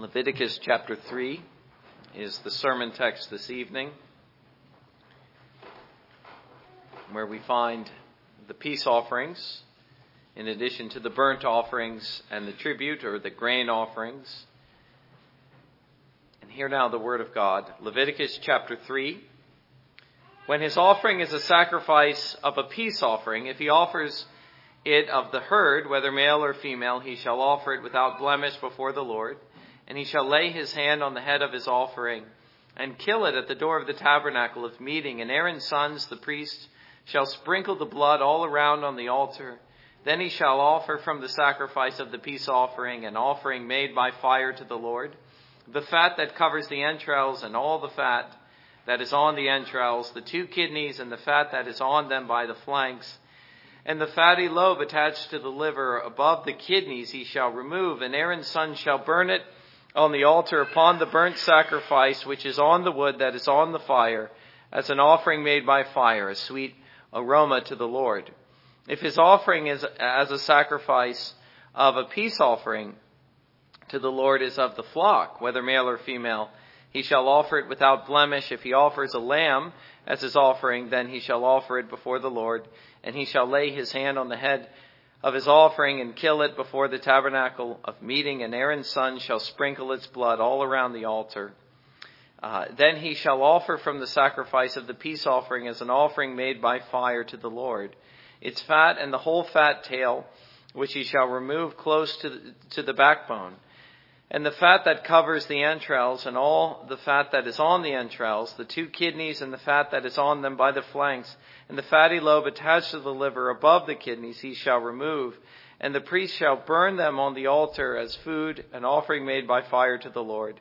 Leviticus chapter 3 is the sermon text this evening, where we find the peace offerings, in addition to the burnt offerings and the tribute or the grain offerings. And hear now the word of God. Leviticus chapter 3. When his offering is a sacrifice of a peace offering, if he offers it of the herd, whether male or female, he shall offer it without blemish before the Lord and he shall lay his hand on the head of his offering and kill it at the door of the tabernacle of meeting. And Aaron's sons, the priests, shall sprinkle the blood all around on the altar. Then he shall offer from the sacrifice of the peace offering an offering made by fire to the Lord, the fat that covers the entrails and all the fat that is on the entrails, the two kidneys and the fat that is on them by the flanks, and the fatty lobe attached to the liver above the kidneys he shall remove, and Aaron's son shall burn it on the altar upon the burnt sacrifice which is on the wood that is on the fire, as an offering made by fire, a sweet aroma to the Lord. If his offering is as a sacrifice of a peace offering to the Lord is of the flock, whether male or female, he shall offer it without blemish. If he offers a lamb as his offering, then he shall offer it before the Lord, and he shall lay his hand on the head of his offering and kill it before the tabernacle of meeting, and Aaron's son shall sprinkle its blood all around the altar. Uh, then he shall offer from the sacrifice of the peace offering as an offering made by fire to the Lord, its fat and the whole fat tail, which he shall remove close to the, to the backbone and the fat that covers the entrails, and all the fat that is on the entrails, the two kidneys and the fat that is on them by the flanks, and the fatty lobe attached to the liver above the kidneys he shall remove. And the priest shall burn them on the altar as food, an offering made by fire to the Lord.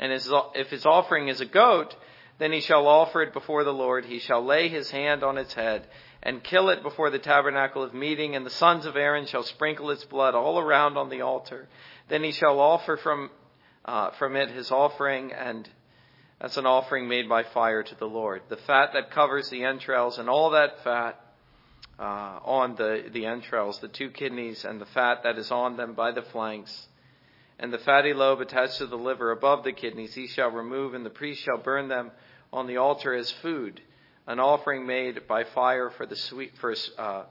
And if his offering is a goat, then he shall offer it before the Lord. He shall lay his hand on its head and kill it before the tabernacle of meeting, and the sons of Aaron shall sprinkle its blood all around on the altar. Then he shall offer from, uh, from it his offering, and as an offering made by fire to the Lord. The fat that covers the entrails, and all that fat uh, on the, the entrails, the two kidneys, and the fat that is on them by the flanks, and the fatty lobe attached to the liver above the kidneys, he shall remove, and the priest shall burn them on the altar as food, an offering made by fire for the sweet for uh,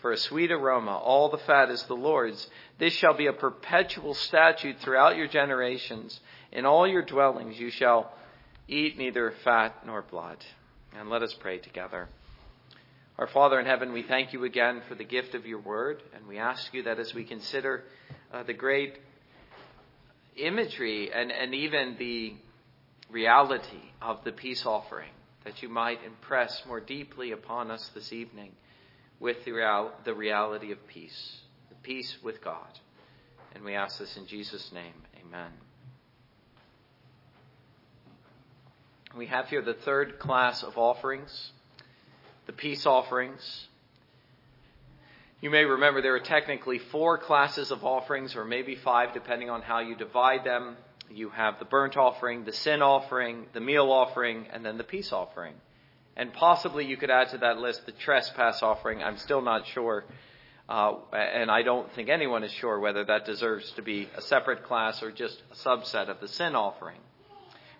for a sweet aroma. All the fat is the Lord's. This shall be a perpetual statute throughout your generations. In all your dwellings you shall eat neither fat nor blood. And let us pray together. Our Father in heaven, we thank you again for the gift of your word, and we ask you that as we consider uh, the great imagery and, and even the reality of the peace offering, that you might impress more deeply upon us this evening with the, real, the reality of peace, the peace with God. And we ask this in Jesus' name. Amen. We have here the third class of offerings, the peace offerings. You may remember there are technically four classes of offerings, or maybe five, depending on how you divide them. You have the burnt offering, the sin offering, the meal offering, and then the peace offering. And possibly you could add to that list the trespass offering. I'm still not sure. Uh, and I don't think anyone is sure whether that deserves to be a separate class or just a subset of the sin offering.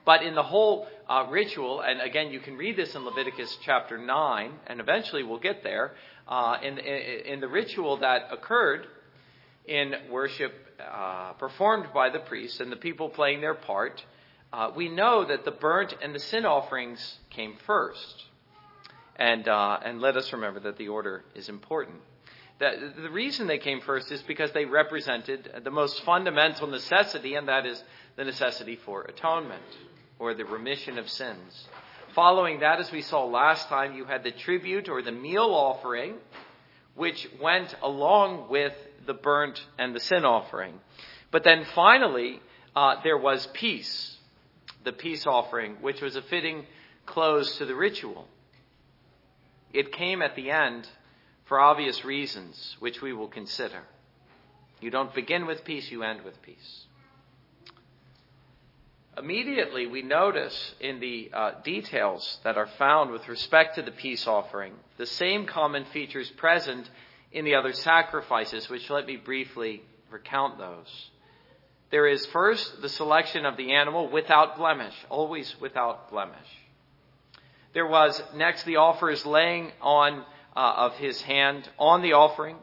But in the whole uh, ritual, and again, you can read this in Leviticus chapter 9, and eventually we'll get there. Uh, in, in, in, the ritual that occurred in worship uh, performed by the priests and the people playing their part, uh, we know that the burnt and the sin offerings came first. And, uh, and let us remember that the order is important. The, the reason they came first is because they represented the most fundamental necessity, and that is the necessity for atonement or the remission of sins. Following that, as we saw last time, you had the tribute or the meal offering, which went along with the burnt and the sin offering. But then finally, uh, there was peace, the peace offering, which was a fitting close to the ritual. It came at the end for obvious reasons, which we will consider. You don't begin with peace, you end with peace. Immediately, we notice in the uh, details that are found with respect to the peace offering the same common features present in the other sacrifices, which let me briefly recount those. There is first the selection of the animal without blemish, always without blemish. There was next the offerer's laying on uh, of his hand on the offering,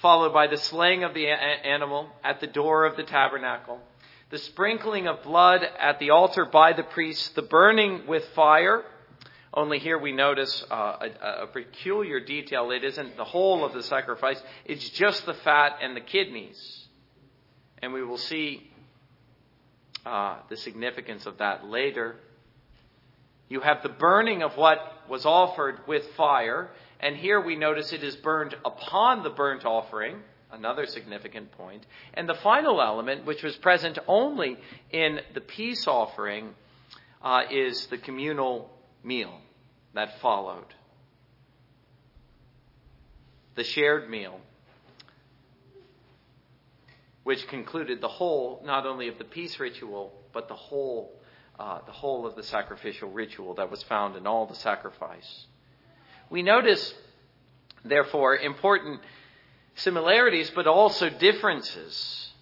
followed by the slaying of the a- animal at the door of the tabernacle, the sprinkling of blood at the altar by the priests, the burning with fire. Only here we notice uh, a, a peculiar detail. It isn't the whole of the sacrifice, it's just the fat and the kidneys. And we will see uh, the significance of that later. You have the burning of what was offered with fire, and here we notice it is burned upon the burnt offering, another significant point. And the final element, which was present only in the peace offering, uh, is the communal meal that followed. The shared meal which concluded the whole, not only of the peace ritual, but the whole, uh, the whole of the sacrificial ritual that was found in all the sacrifice. We notice, therefore, important similarities, but also differences.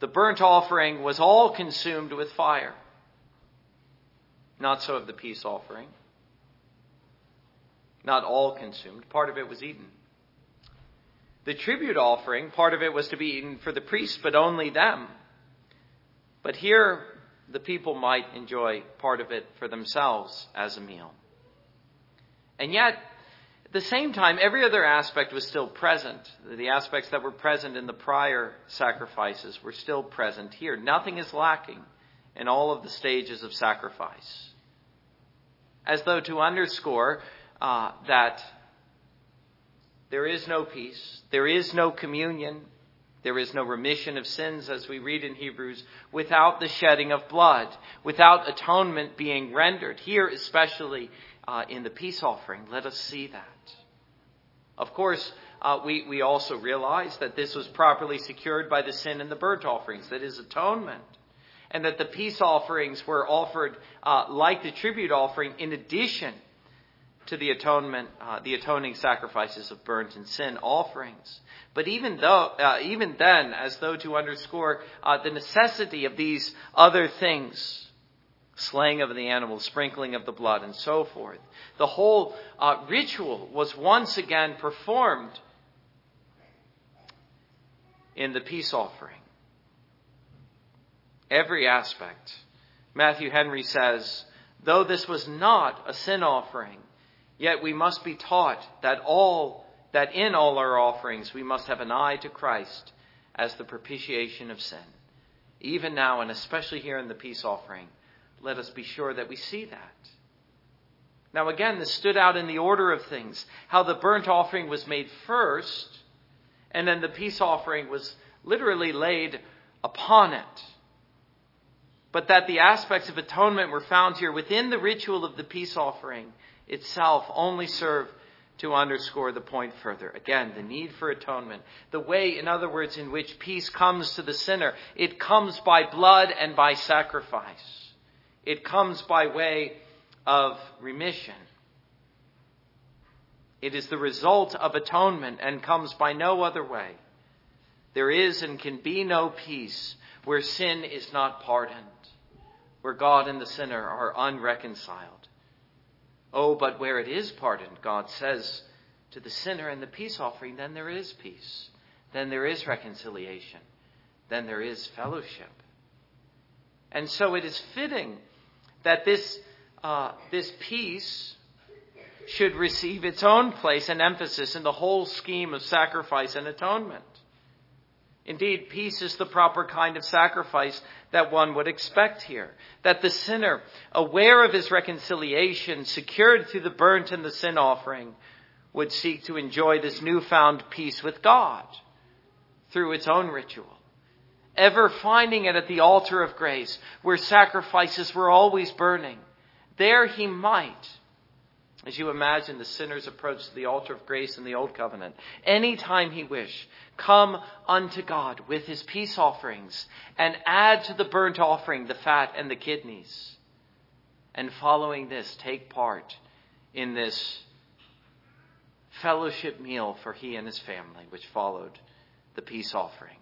The burnt offering was all consumed with fire. Not so of the peace offering. Not all consumed. Part of it was eaten. The tribute offering, part of it was to be eaten for the priests, but only them. But here, the people might enjoy part of it for themselves as a meal. And yet, at the same time, every other aspect was still present. The aspects that were present in the prior sacrifices were still present here. Nothing is lacking in all of the stages of sacrifice. As though to underscore uh, that there is no peace. There is no communion. There is no remission of sins, as we read in Hebrews, without the shedding of blood, without atonement being rendered. Here, especially uh, in the peace offering, let us see that. Of course, uh, we, we also realize that this was properly secured by the sin and the burnt offerings, that is atonement. And that the peace offerings were offered uh, like the tribute offering in addition to the atonement, uh, the atoning sacrifices of burnt and sin offerings. But even though, uh, even then, as though to underscore uh, the necessity of these other things, slaying of the animal, sprinkling of the blood, and so forth, the whole uh, ritual was once again performed in the peace offering. Every aspect. Matthew Henry says, though this was not a sin offering, Yet we must be taught that all that in all our offerings we must have an eye to Christ as the propitiation of sin. Even now, and especially here in the peace offering, let us be sure that we see that. Now, again, this stood out in the order of things how the burnt offering was made first, and then the peace offering was literally laid upon it. But that the aspects of atonement were found here within the ritual of the peace offering itself only serve to underscore the point further. Again, the need for atonement. The way, in other words, in which peace comes to the sinner. It comes by blood and by sacrifice. It comes by way of remission. It is the result of atonement and comes by no other way. There is and can be no peace where sin is not pardoned, where God and the sinner are unreconciled. Oh, but where it is pardoned, God says to the sinner in the peace offering, then there is peace. Then there is reconciliation. Then there is fellowship. And so it is fitting that this, uh, this peace should receive its own place and emphasis in the whole scheme of sacrifice and atonement. Indeed, peace is the proper kind of sacrifice that one would expect here. That the sinner, aware of his reconciliation, secured through the burnt and the sin offering, would seek to enjoy this newfound peace with God through its own ritual. Ever finding it at the altar of grace, where sacrifices were always burning. There he might, as you imagine the sinner's approach to the altar of grace in the Old Covenant, any time he wished, come unto God with his peace offerings and add to the burnt offering the fat and the kidneys. And following this, take part in this fellowship meal for he and his family, which followed the peace offering.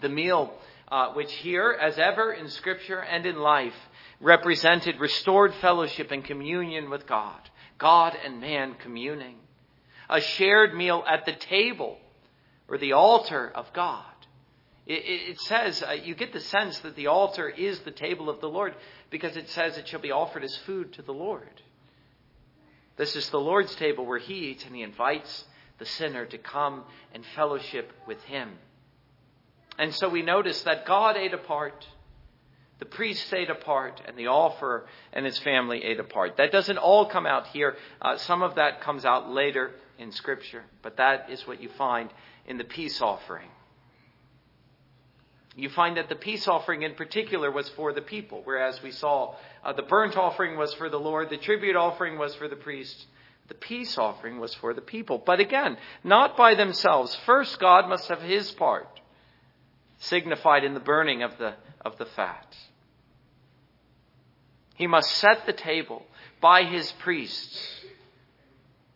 The meal uh, which here, as ever in Scripture and in life, represented restored fellowship and communion with God, God and man communing, a shared meal at the table or the altar of God. It, it says, uh, you get the sense that the altar is the table of the Lord because it says it shall be offered as food to the Lord. This is the Lord's table where he eats and he invites the sinner to come and fellowship with him. And so we notice that God ate apart, the priest ate apart, and the offerer and his family ate apart. That doesn't all come out here. Uh, some of that comes out later in Scripture, but that is what you find in the peace offering. You find that the peace offering in particular was for the people, whereas we saw uh, the burnt offering was for the Lord, the tribute offering was for the priests, the peace offering was for the people. But again, not by themselves. First, God must have his part, signified in the burning of the, of the fat. He must set the table by his priests.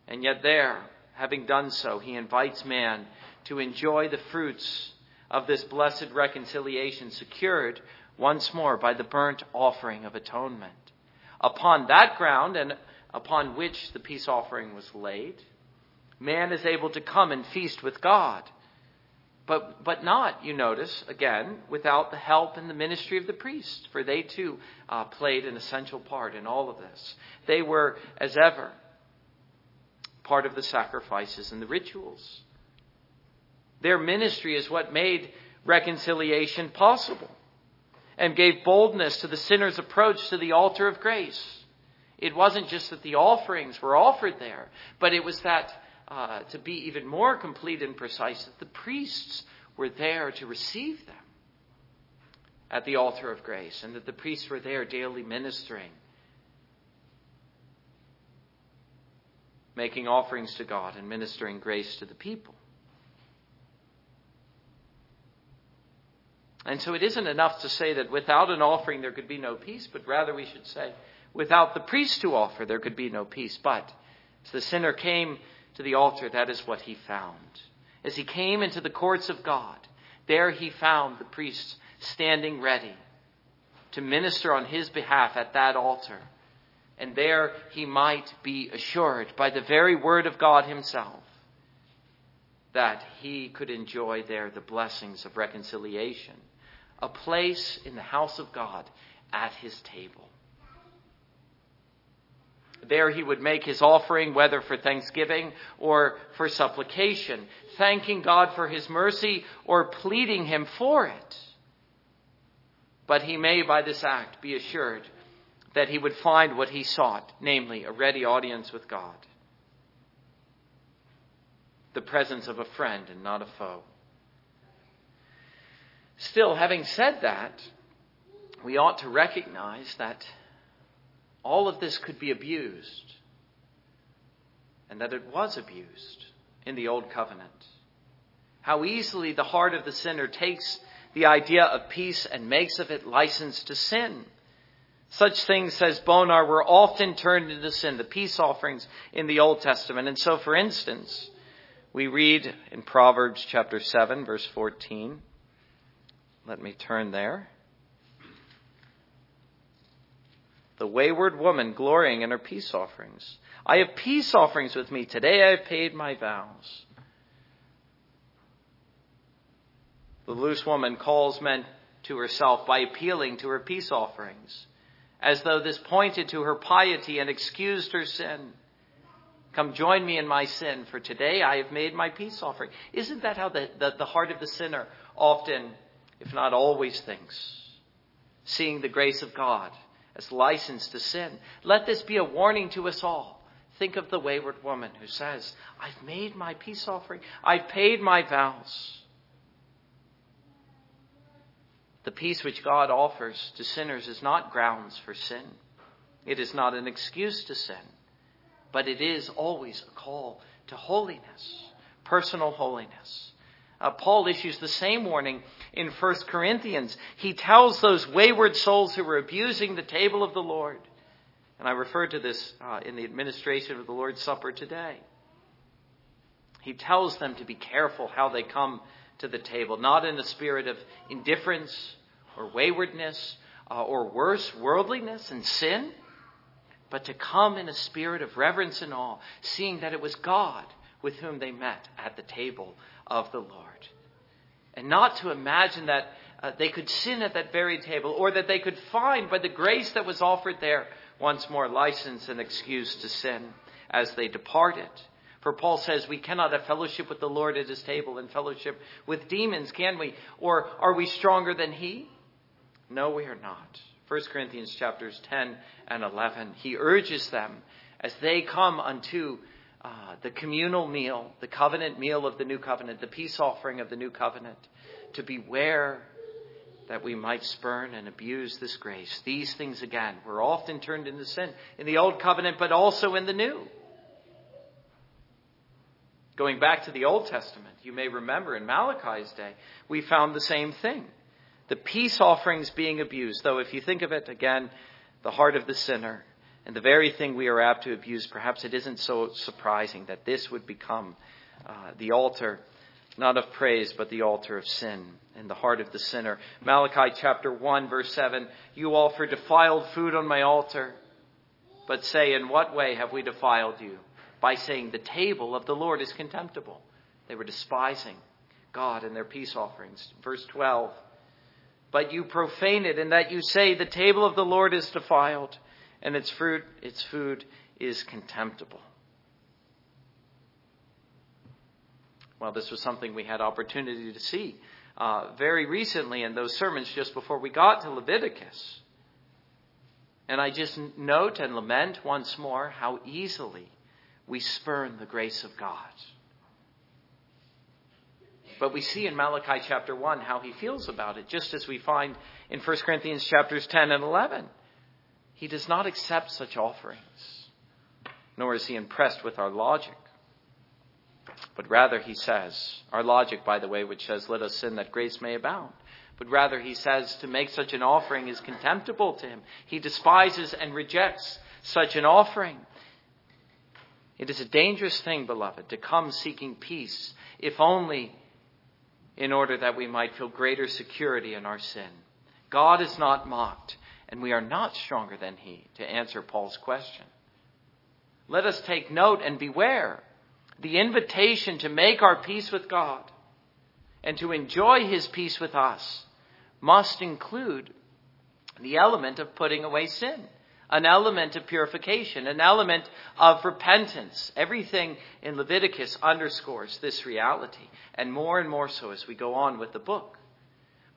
And yet, there, having done so, he invites man to enjoy the fruits of this blessed reconciliation secured once more by the burnt offering of atonement. Upon that ground and upon which the peace offering was laid, man is able to come and feast with God. But, but not, you notice, again, without the help and the ministry of the priests, for they too uh, played an essential part in all of this. They were, as ever, part of the sacrifices and the rituals. Their ministry is what made reconciliation possible and gave boldness to the sinner's approach to the altar of grace. It wasn't just that the offerings were offered there, but it was that, uh, to be even more complete and precise, that the priests were there to receive them at the altar of grace, and that the priests were there daily ministering, making offerings to God and ministering grace to the people. And so it isn't enough to say that without an offering there could be no peace, but rather we should say, without the priest to offer there could be no peace. But as the sinner came to the altar, that is what he found. As he came into the courts of God, there he found the priests standing ready to minister on his behalf at that altar. And there he might be assured by the very word of God himself that he could enjoy there the blessings of reconciliation a place in the house of God at his table. There he would make his offering, whether for thanksgiving or for supplication, thanking God for his mercy or pleading him for it. But he may, by this act, be assured that he would find what he sought, namely a ready audience with God, the presence of a friend and not a foe. Still, having said that, we ought to recognize that all of this could be abused, and that it was abused in the Old Covenant. How easily the heart of the sinner takes the idea of peace and makes of it license to sin. Such things, says Bonar, were often turned into sin, the peace offerings in the Old Testament. And so, for instance, we read in Proverbs chapter 7, verse 14. Let me turn there. The wayward woman glorying in her peace offerings. I have peace offerings with me. Today I have paid my vows. The loose woman calls men to herself by appealing to her peace offerings, as though this pointed to her piety and excused her sin. Come join me in my sin, for today I have made my peace offering. Isn't that how the, the, the heart of the sinner often if not always thinks, seeing the grace of God as license to sin. Let this be a warning to us all. Think of the wayward woman who says, I've made my peace offering, I've paid my vows. The peace which God offers to sinners is not grounds for sin. It is not an excuse to sin, but it is always a call to holiness, personal holiness. Uh, Paul issues the same warning in 1 Corinthians. He tells those wayward souls who were abusing the table of the Lord, and I refer to this uh, in the administration of the Lord's Supper today. He tells them to be careful how they come to the table, not in a spirit of indifference or waywardness uh, or worse, worldliness and sin, but to come in a spirit of reverence and awe, seeing that it was God with whom they met at the table of the Lord. And not to imagine that uh, they could sin at that very table or that they could find by the grace that was offered there once more license and excuse to sin as they departed. For Paul says we cannot have fellowship with the Lord at his table and fellowship with demons, can we? Or are we stronger than he? No, we are not. 1 Corinthians chapters 10 and 11. He urges them as they come unto uh, the communal meal, the covenant meal of the new covenant, the peace offering of the new covenant, to beware that we might spurn and abuse this grace. These things, again, were often turned into sin in the old covenant, but also in the new. Going back to the Old Testament, you may remember in Malachi's day, we found the same thing. The peace offerings being abused, though if you think of it again, the heart of the sinner, and the very thing we are apt to abuse, perhaps it isn't so surprising that this would become uh, the altar, not of praise, but the altar of sin in the heart of the sinner. Malachi chapter 1, verse 7 You offer defiled food on my altar, but say, In what way have we defiled you? by saying the table of the Lord is contemptible. They were despising God and their peace offerings. Verse 12. But you profane it in that you say the table of the Lord is defiled and its fruit, its food is contemptible. Well, this was something we had opportunity to see uh, very recently in those sermons just before we got to Leviticus. And I just note and lament once more how easily we spurn the grace of God. But we see in Malachi chapter 1 how he feels about it, just as we find in 1 Corinthians chapters 10 and 11. He does not accept such offerings, nor is he impressed with our logic. But rather, he says, our logic, by the way, which says, let us sin that grace may abound. But rather, he says, to make such an offering is contemptible to him. He despises and rejects such an offering. It is a dangerous thing, beloved, to come seeking peace, if only in order that we might feel greater security in our sin. God is not mocked, and we are not stronger than He, to answer Paul's question. Let us take note and beware. The invitation to make our peace with God and to enjoy His peace with us must include the element of putting away sin an element of purification, an element of repentance. Everything in Leviticus underscores this reality, and more and more so as we go on with the book.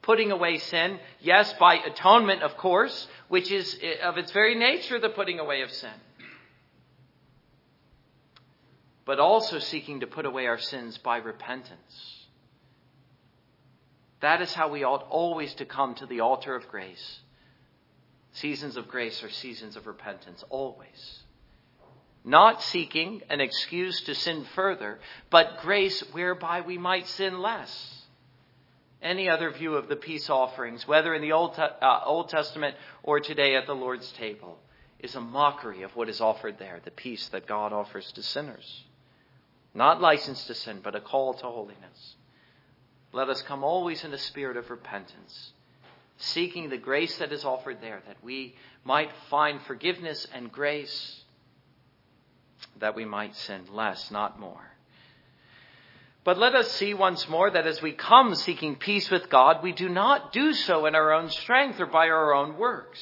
Putting away sin, yes, by atonement, of course, which is eh, of its very nature the putting away of sin. But also seeking to put away our sins by repentance. That is how we ought always to come to the altar of grace Seasons of grace are seasons of repentance, always. Not seeking an excuse to sin further, but grace whereby we might sin less. Any other view of the peace offerings, whether in the Old, uh, Old Testament or today at the Lord's table, is a mockery of what is offered there, the peace that God offers to sinners. Not license to sin, but a call to holiness. Let us come always in a spirit of repentance seeking the grace that is offered there, that we might find forgiveness and grace, that we might sin less, not more. But let us see once more that as we come seeking peace with God, we do not do so in our own strength or by our own works.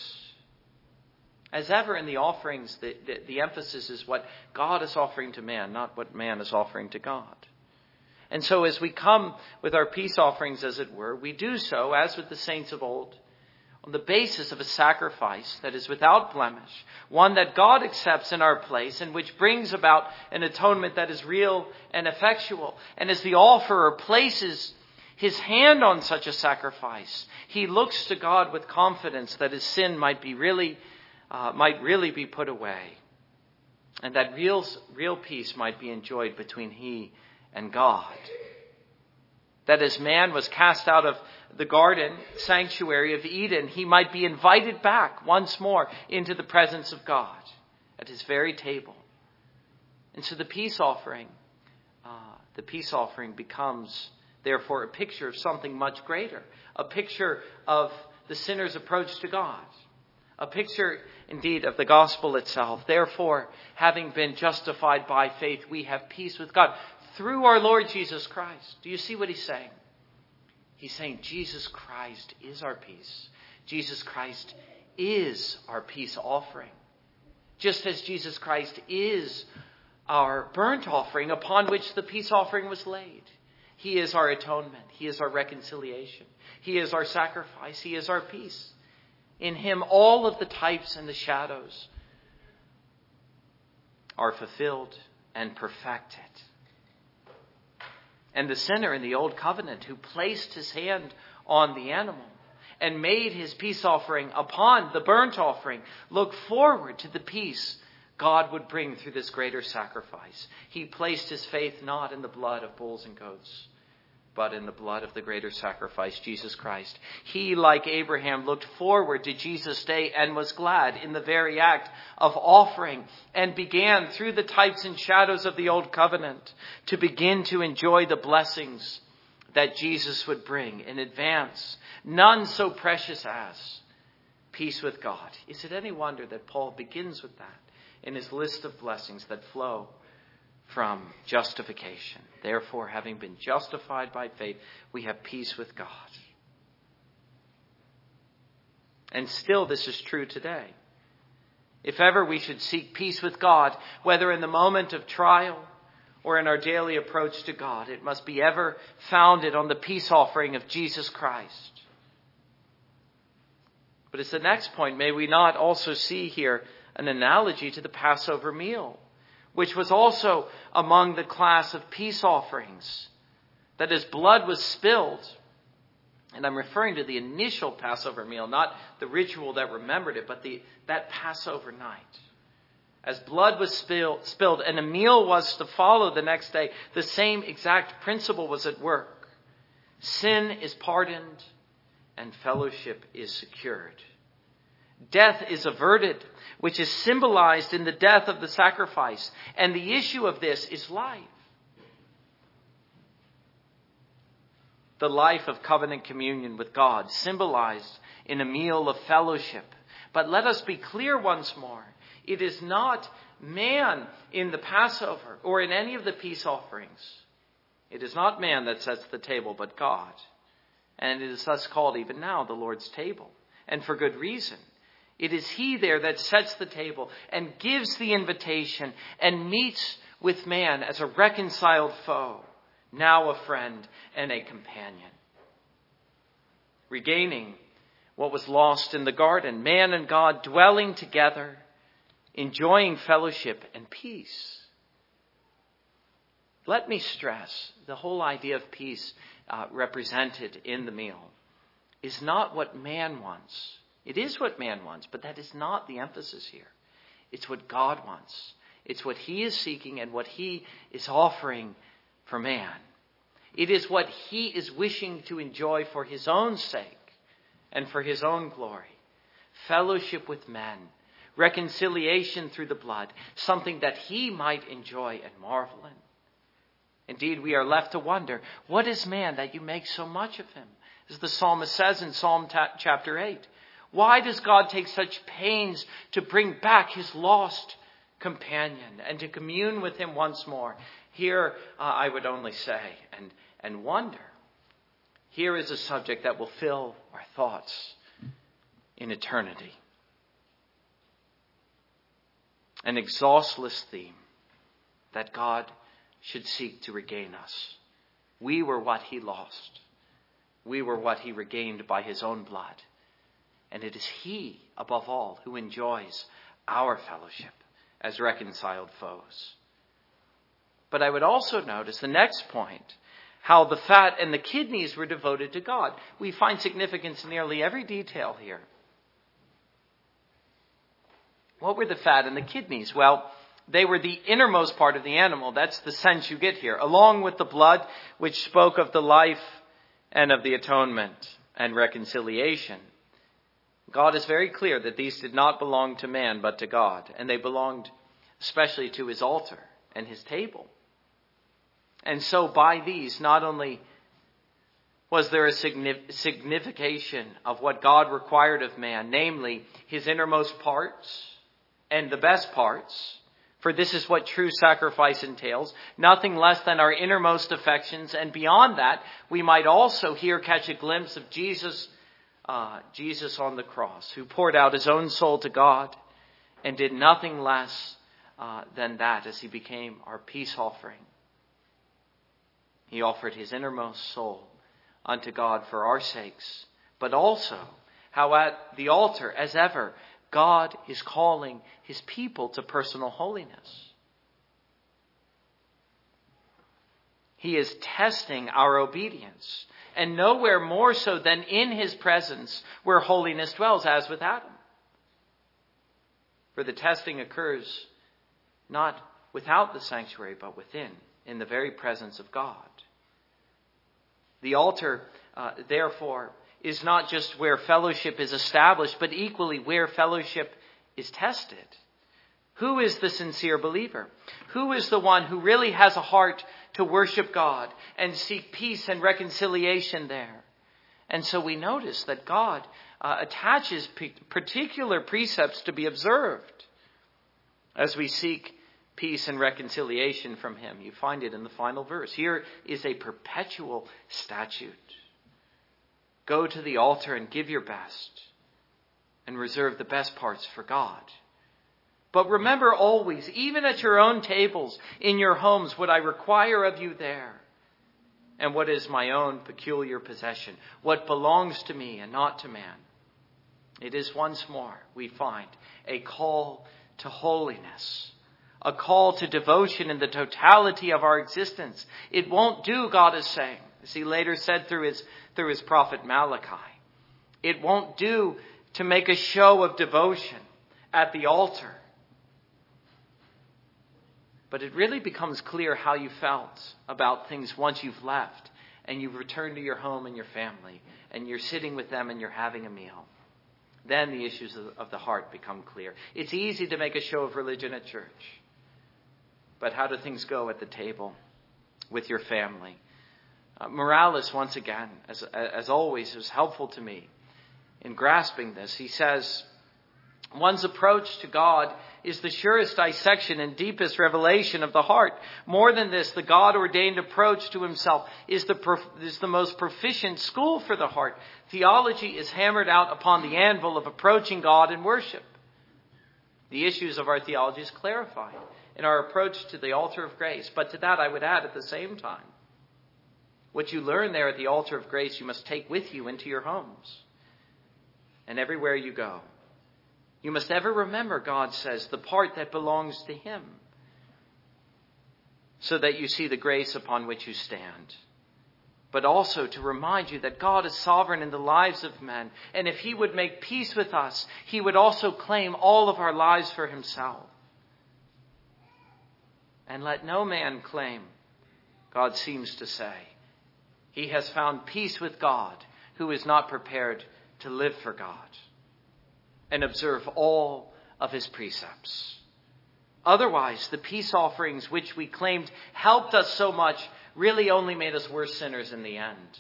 As ever in the offerings, the, the, the emphasis is what God is offering to man, not what man is offering to God. And so, as we come with our peace offerings, as it were, we do so, as with the saints of old, on the basis of a sacrifice that is without blemish, one that God accepts in our place, and which brings about an atonement that is real and effectual. And as the offerer places his hand on such a sacrifice, he looks to God with confidence that his sin might be really, uh, might really be put away, and that real, real peace might be enjoyed between he and God. That as man was cast out of the garden sanctuary of Eden, he might be invited back once more into the presence of God at his very table. And so the peace offering, uh, the peace offering becomes therefore a picture of something much greater, a picture of the sinner's approach to God, a picture indeed of the gospel itself. Therefore, having been justified by faith, we have peace with God through our Lord Jesus Christ. Do you see what he's saying? He's saying Jesus Christ is our peace. Jesus Christ is our peace offering. Just as Jesus Christ is our burnt offering upon which the peace offering was laid. He is our atonement. He is our reconciliation. He is our sacrifice. He is our peace. In Him, all of the types and the shadows are fulfilled and perfected. And the sinner in the Old Covenant who placed his hand on the animal and made his peace offering upon the burnt offering looked forward to the peace God would bring through this greater sacrifice. He placed his faith not in the blood of bulls and goats, but in the blood of the greater sacrifice, Jesus Christ. He, like Abraham, looked forward to Jesus' day and was glad in the very act of offering and began, through the types and shadows of the Old Covenant, to begin to enjoy the blessings that Jesus would bring in advance. None so precious as peace with God. Is it any wonder that Paul begins with that in his list of blessings that flow from justification. Therefore, having been justified by faith, we have peace with God. And still, this is true today. If ever we should seek peace with God, whether in the moment of trial or in our daily approach to God, it must be ever founded on the peace offering of Jesus Christ. But as the next point, may we not also see here an analogy to the Passover meal? Which was also among the class of peace offerings, that his blood was spilled. And I'm referring to the initial Passover meal, not the ritual that remembered it, but the, that Passover night. As blood was spill, spilled and a meal was to follow the next day, the same exact principle was at work. Sin is pardoned and fellowship is secured. Death is averted, which is symbolized in the death of the sacrifice. And the issue of this is life. The life of covenant communion with God, symbolized in a meal of fellowship. But let us be clear once more. It is not man in the Passover or in any of the peace offerings. It is not man that sets the table, but God. And it is thus called even now the Lord's table. And for good reason. It is He there that sets the table and gives the invitation and meets with man as a reconciled foe, now a friend and a companion. Regaining what was lost in the garden, man and God dwelling together, enjoying fellowship and peace. Let me stress the whole idea of peace uh, represented in the meal is not what man wants it is what man wants, but that is not the emphasis here. It's what God wants. It's what He is seeking and what He is offering for man. It is what He is wishing to enjoy for His own sake and for His own glory. Fellowship with men, reconciliation through the blood, something that He might enjoy and marvel in. Indeed, we are left to wonder, what is man that you make so much of him? As the psalmist says in Psalm ta- chapter 8, why does God take such pains to bring back his lost companion and to commune with him once more? Here, uh, I would only say and, and wonder. Here is a subject that will fill our thoughts in eternity. An exhaustless theme that God should seek to regain us. We were what he lost. We were what he regained by his own blood. And it is He, above all, who enjoys our fellowship as reconciled foes. But I would also notice the next point how the fat and the kidneys were devoted to God. We find significance in nearly every detail here. What were the fat and the kidneys? Well, they were the innermost part of the animal. That's the sense you get here, along with the blood, which spoke of the life and of the atonement and reconciliation. God is very clear that these did not belong to man, but to God, and they belonged especially to his altar and his table. And so, by these, not only was there a signification of what God required of man, namely his innermost parts and the best parts, for this is what true sacrifice entails, nothing less than our innermost affections. And beyond that, we might also here catch a glimpse of Jesus, uh, Jesus on the cross, who poured out his own soul to God and did nothing less uh, than that as he became our peace offering. He offered his innermost soul unto God for our sakes, but also how at the altar, as ever, God is calling his people to personal holiness. He is testing our obedience, and nowhere more so than in his presence where holiness dwells, as with Adam. For the testing occurs not without the sanctuary, but within, in the very presence of God. The altar, uh, therefore, is not just where fellowship is established, but equally where fellowship is tested. Who is the sincere believer? Who is the one who really has a heart to worship God and seek peace and reconciliation there? And so we notice that God uh, attaches p- particular precepts to be observed as we seek peace and reconciliation from Him. You find it in the final verse. Here is a perpetual statute. Go to the altar and give your best and reserve the best parts for God. But remember always, even at your own tables, in your homes, what I require of you there and what is my own peculiar possession, what belongs to me and not to man. It is once more, we find, a call to holiness, a call to devotion in the totality of our existence. It won't do, God is saying, as he later said through his through his prophet Malachi. It won't do to make a show of devotion at the altar. But it really becomes clear how you felt about things once you've left and you've returned to your home and your family and you're sitting with them and you're having a meal. Then the issues of the heart become clear. It's easy to make a show of religion at church. But how do things go at the table with your family? Uh, Morales, once again, as, as always, was helpful to me in grasping this. He says, One's approach to God is the surest dissection and deepest revelation of the heart. More than this, the God ordained approach to himself is the, is the most proficient school for the heart. Theology is hammered out upon the anvil of approaching God in worship. The issues of our theology is clarified in our approach to the altar of grace. But to that, I would add at the same time what you learn there at the altar of grace, you must take with you into your homes and everywhere you go. You must ever remember, God says, the part that belongs to Him so that you see the grace upon which you stand. But also to remind you that God is sovereign in the lives of men. And if He would make peace with us, He would also claim all of our lives for Himself. And let no man claim, God seems to say, he has found peace with God who is not prepared to live for God and observe all of his precepts. Otherwise, the peace offerings which we claimed helped us so much really only made us worse sinners in the end.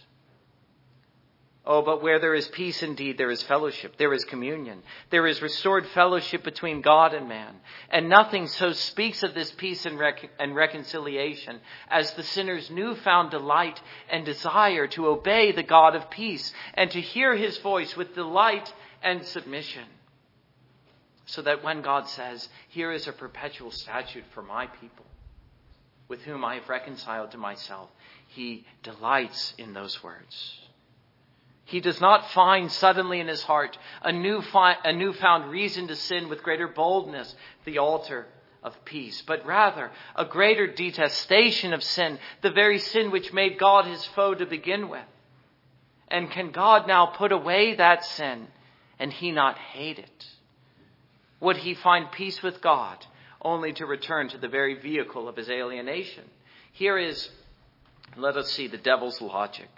Oh, but where there is peace indeed, there is fellowship, there is communion, there is restored fellowship between God and man. And nothing so speaks of this peace and, rec- and reconciliation as the sinner's newfound delight and desire to obey the God of peace and to hear his voice with delight and submission. So that when God says, Here is a perpetual statute for my people, with whom I have reconciled to myself, he delights in those words. He does not find suddenly in his heart a, new fi- a newfound reason to sin with greater boldness, the altar of peace, but rather a greater detestation of sin, the very sin which made God his foe to begin with. And can God now put away that sin and he not hate it? Would he find peace with God only to return to the very vehicle of his alienation? Here is, let us see the devil's logic.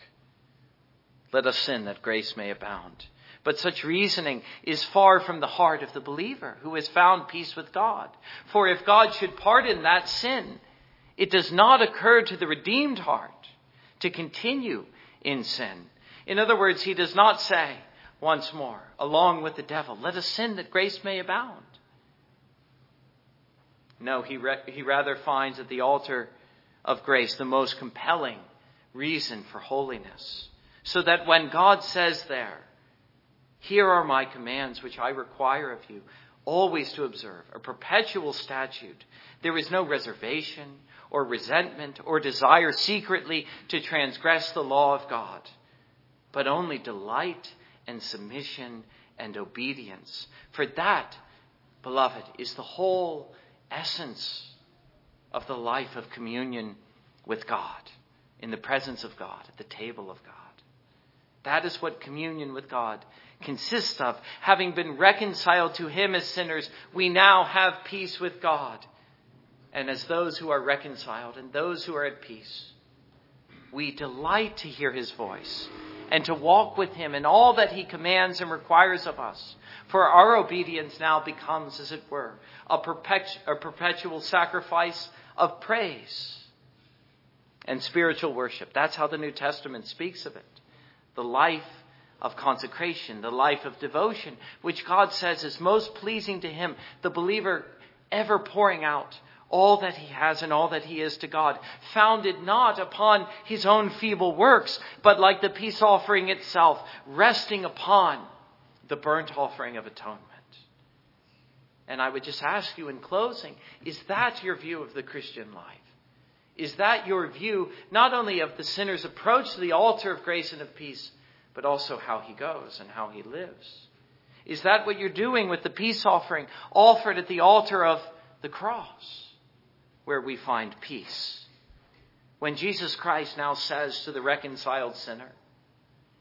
Let us sin that grace may abound. But such reasoning is far from the heart of the believer who has found peace with God. For if God should pardon that sin, it does not occur to the redeemed heart to continue in sin. In other words, he does not say once more, along with the devil, let us sin that grace may abound. No, he, re- he rather finds at the altar of grace the most compelling reason for holiness. So that when God says there, here are my commands which I require of you, always to observe, a perpetual statute. There is no reservation or resentment or desire secretly to transgress the law of God, but only delight and submission and obedience. For that, beloved, is the whole essence of the life of communion with God, in the presence of God, at the table of God. That is what communion with God consists of. Having been reconciled to Him as sinners, we now have peace with God. And as those who are reconciled and those who are at peace, we delight to hear His voice and to walk with Him in all that He commands and requires of us. For our obedience now becomes, as it were, a, perpetu- a perpetual sacrifice of praise and spiritual worship. That's how the New Testament speaks of it. The life of consecration, the life of devotion, which God says is most pleasing to Him, the believer ever pouring out all that he has and all that he is to God, founded not upon his own feeble works, but like the peace offering itself, resting upon the burnt offering of atonement. And I would just ask you in closing, is that your view of the Christian life? Is that your view not only of the sinner's approach to the altar of grace and of peace, but also how he goes and how he lives? Is that what you're doing with the peace offering offered at the altar of the cross, where we find peace? When Jesus Christ now says to the reconciled sinner,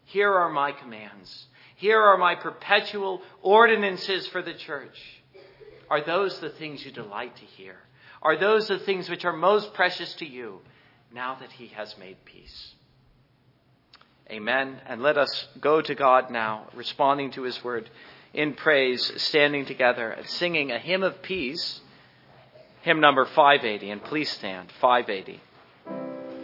Here are my commands. Here are my perpetual ordinances for the church. Are those the things you delight to hear? Are those the things which are most precious to you now that he has made peace? Amen. And let us go to God now, responding to his word in praise, standing together and singing a hymn of peace, hymn number 580. And please stand, 580.